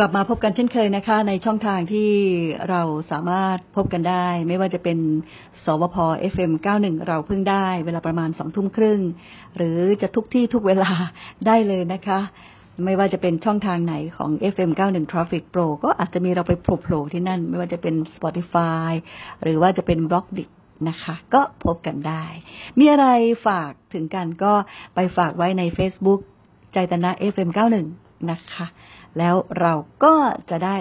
กลับมาพบกันเช่นเคยนะคะ ในช่องทางที่เราสามารถพบกันได้ ไม่ว่าจะเป็น สวพ FM 91 เราเพิ่งได้ เวลาประมาณสองทุ่มครึ่ง หรือจะทุกที่ทุกเวลาได้เลยนะคะ ไม่ว่าจะเป็นช่องทางไหนของ FM 91 Traffic Pro ก็อาจจะมีเราไปโผล่ๆที่นั่น ไม่ว่าจะเป็น Spotify หรือว่าจะเป็น b l o g d i t นะคะ ก็พบกันได้ มีอะไรฝากถึงกันก็ไปฝากไว้ใน Facebook ใจตนะ FM 91 นะคะ แล้วเราก็จะได้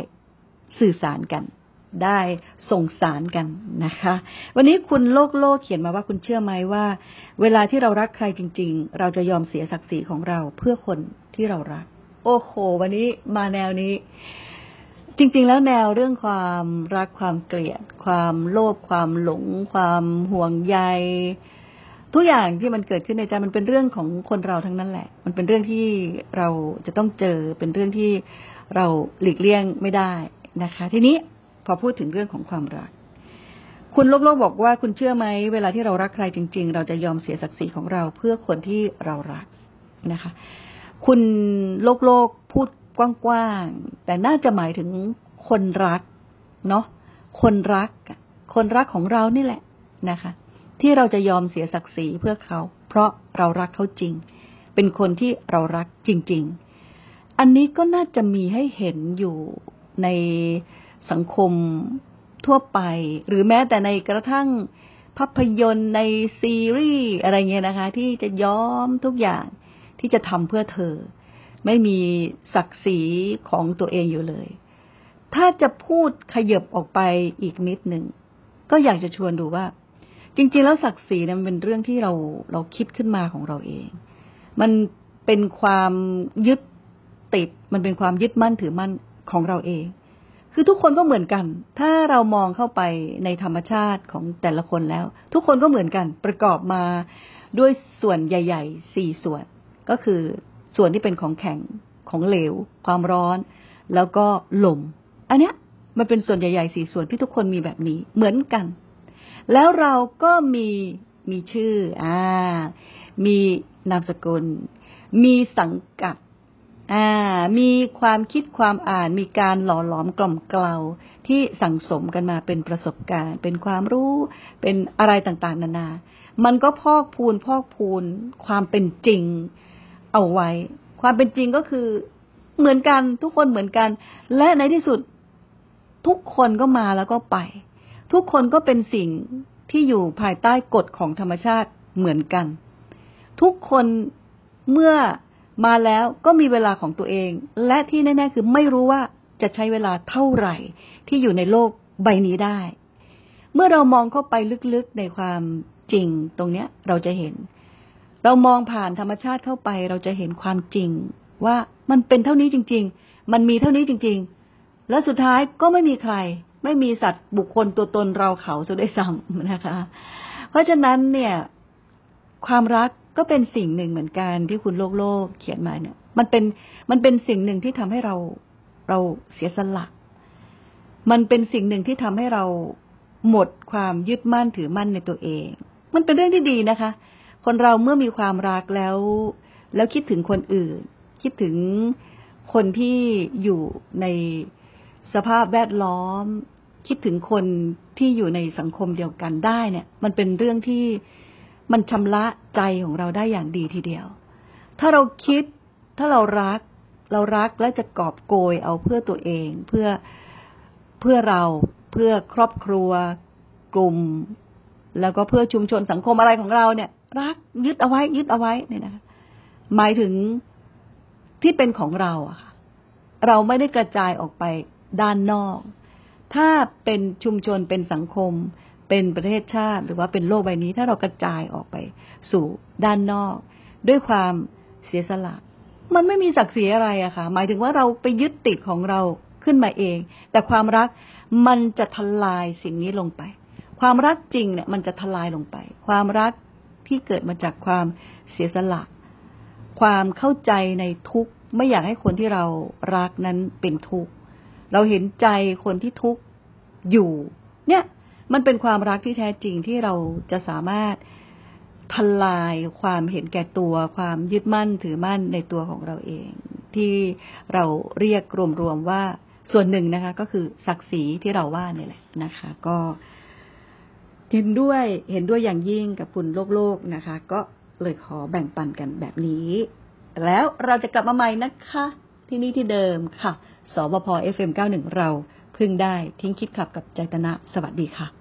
สื่อสารกัน ได้ส่งสารกันนะคะ วันนี้คุณโลกโลกเขียนมาว่าคุณเชื่อไหมว่า เวลาที่เรารักใครจริง ๆ เราจะยอมเสียศักดิ์ศรีของเราเพื่อคนที่เรารัก โอ้โห วันนี้มาแนวนี้จริงๆ แล้วแนวเรื่องความรักความเกลียด ความโลภความหลง ความห่วงใย ทุกอย่างที่มันเกิดขึ้นในใจมันเป็นเรื่องของคนเราทั้งนั้นแหละ มันเป็นเรื่องที่เราจะต้องเจอ เป็นเรื่องที่เราหลีกเลี่ยงไม่ได้นะคะ ทีนี้พอพูดถึงเรื่องของความรัก คุณโลกโลกบอกว่าคุณเชื่อไหมเวลาที่เรารักใครจริง ๆ เราจะยอมเสียศักดิ์ศรีของเราเพื่อคนที่เรารักนะคะ คุณโลกโลกพูดกว้างๆแต่น่าจะหมายถึงคนรักเนาะคนรัก คนรักของเรานี่แหละนะคะ ที่เราจะยอมเสียศักดิ์ศรีเพื่อเขา เพราะเรารักเขาจริง เป็นคนที่เรารักจริง ๆ อันนี้ก็น่าจะมีให้เห็นอยู่ในสังคมทั่วไป หรือแม้แต่ในกระทั่งภาพยนตร์ในซีรีส์อะไรเงี้ยนะคะ ที่จะยอมทุกอย่างที่จะทำเพื่อเธอ ไม่มีศักดิ์ศรีของตัวเองอยู่เลย ถ้าจะพูดขยบออกไปอีกนิดหนึ่งก็อยากจะชวนดูว่า จริงๆแล้วศักดิ์ศรีเนี่ยมันเป็นเรื่องที่เราเราคิดขึ้นมาของเราเอง มันเป็นความยึดติด มันเป็นความยึดมั่นถือมั่นของเราเอง คือทุกคนก็เหมือนกัน ถ้าเรามองเข้าไปในธรรมชาติของแต่ละคนแล้ว ทุกคนก็เหมือนกัน ประกอบมาด้วยส่วนใหญ่ๆสี่ส่วน ก็คือส่วนที่เป็นของแข็งของเหลว ความร้อน แล้วก็ลม อันเนี้ยมันเป็นส่วนใหญ่ๆสี่ส่วนที่ทุกคนมีแบบนี้เหมือนกัน แล้วเราก็มีมีชื่ออ่ามีนามสกุล มีสังกัดอ่ามีความคิดความอ่านมีการหล่อหลอมกล่อมเกลาที่สั่งสมกันมาเป็นประสบการณ์ เป็นความรู้เป็นอะไรต่างๆ นานา มันก็พอกพูนพอกพูนความเป็นจริงเอาไว้ ความเป็นจริงก็คือเหมือนกันทุกคนเหมือนกัน และในที่สุดทุกคนก็มาแล้วก็ไป ทุกคนก็เป็นสิ่งที่อยู่ภายใต้กฎของธรรมชาติเหมือนกัน ทุกคนเมื่อมาแล้วก็มีเวลาของตัวเอง และที่แน่ ๆ คือไม่รู้ว่าจะใช้เวลาเท่าไหร่ที่อยู่ในโลกใบนี้ได้ เมื่อเรามองเข้าไปลึกๆในความจริงตรงเนี้ยเราจะเห็น เรามองผ่านธรรมชาติเข้าไป เราจะเห็นความจริง ว่ามันเป็นเท่านี้จริง ๆ มันมีเท่านี้จริง ๆ และสุดท้ายก็ไม่มีใคร ไม่มีสัตว์บุคคลตัวตนเราเขาซะด้วยซ้ำนะคะ เพราะฉะนั้นเนี่ย ความรักก็เป็นสิ่งหนึ่งเหมือนกันที่คุณโลกโลกเขียนมาเนี่ย มันเป็นมันเป็นสิ่งหนึ่งที่ทำให้เราเราเสียสละ มันเป็นสิ่งหนึ่งที่ทำให้เราหมดความยึดมั่นถือมั่นในตัวเอง มันเป็นเรื่องที่ดีนะคะ คนเราเมื่อมีความรักแล้ว แล้วคิดถึงคนอื่น คิดถึงคนที่อยู่ในสภาพแวดล้อม คิดถึงคนที่อยู่ในสังคมเดียวกันได้เนี่ย มันเป็นเรื่องที่มันชำระใจของเราได้อย่างดีทีเดียว ถ้าเราคิดถ้าเรารัก เรารักและจะกอบโกยเอาเพื่อตัวเอง เพื่อเพื่อเราเพื่อครอบครัว กลุ่ม แล้วก็เพื่อชุมชนสังคมอะไรของเราเนี่ย รักยึดเอาไว้ยึดเอาไว้เนี่ยนะหมายถึงที่เป็นของเราอะค่ะเราไม่ได้กระจายออกไปด้านนอก ถ้าเป็นชุมชนเป็นสังคม เป็นประเทศชาติ หรือว่าเป็นโลกใบนี้ ถ้าเรากระจายออกไปสู่ด้านนอก ด้วยความเสียสละ มันไม่มีศักดิ์ศรีอะไรอะค่ะ หมายถึงว่าเราไปยึดติดของเราขึ้นมาเอง แต่ความรักมันจะทลายสิ่งนี้ลงไป ความรักจริงเนี่ยมันจะทลายลงไป ความรักที่เกิดมาจากความเสียสละ ความเข้าใจในทุกข์ไม่อยากให้คนที่เรารักนั้นเป็นทุกข์ เราเห็นใจคนที่ทุกข์อยู่ เนี่ย มันเป็นความรักที่แท้จริงที่เราจะสามารถทลายความเห็นแก่ตัว ความยึดมั่นถือมั่นในตัวของเราเอง ที่เราเรียกรวมๆว่าส่วนหนึ่งนะคะ ก็คือศักดิ์ศรีที่เราว่าเนี่ยแหละนะคะ ก็เห็นด้วยเห็นด้วยอย่างยิ่งกับคุณโลกโลกนะคะ ก็เลยขอแบ่งปันกันแบบนี้ แล้วเราจะกลับมาใหม่นะคะ ที่นี่ที่เดิมค่ะสบพ FM91 เราพึ่งได้ทิ้งคิดขับกับใจตนะ สวัสดีค่ะ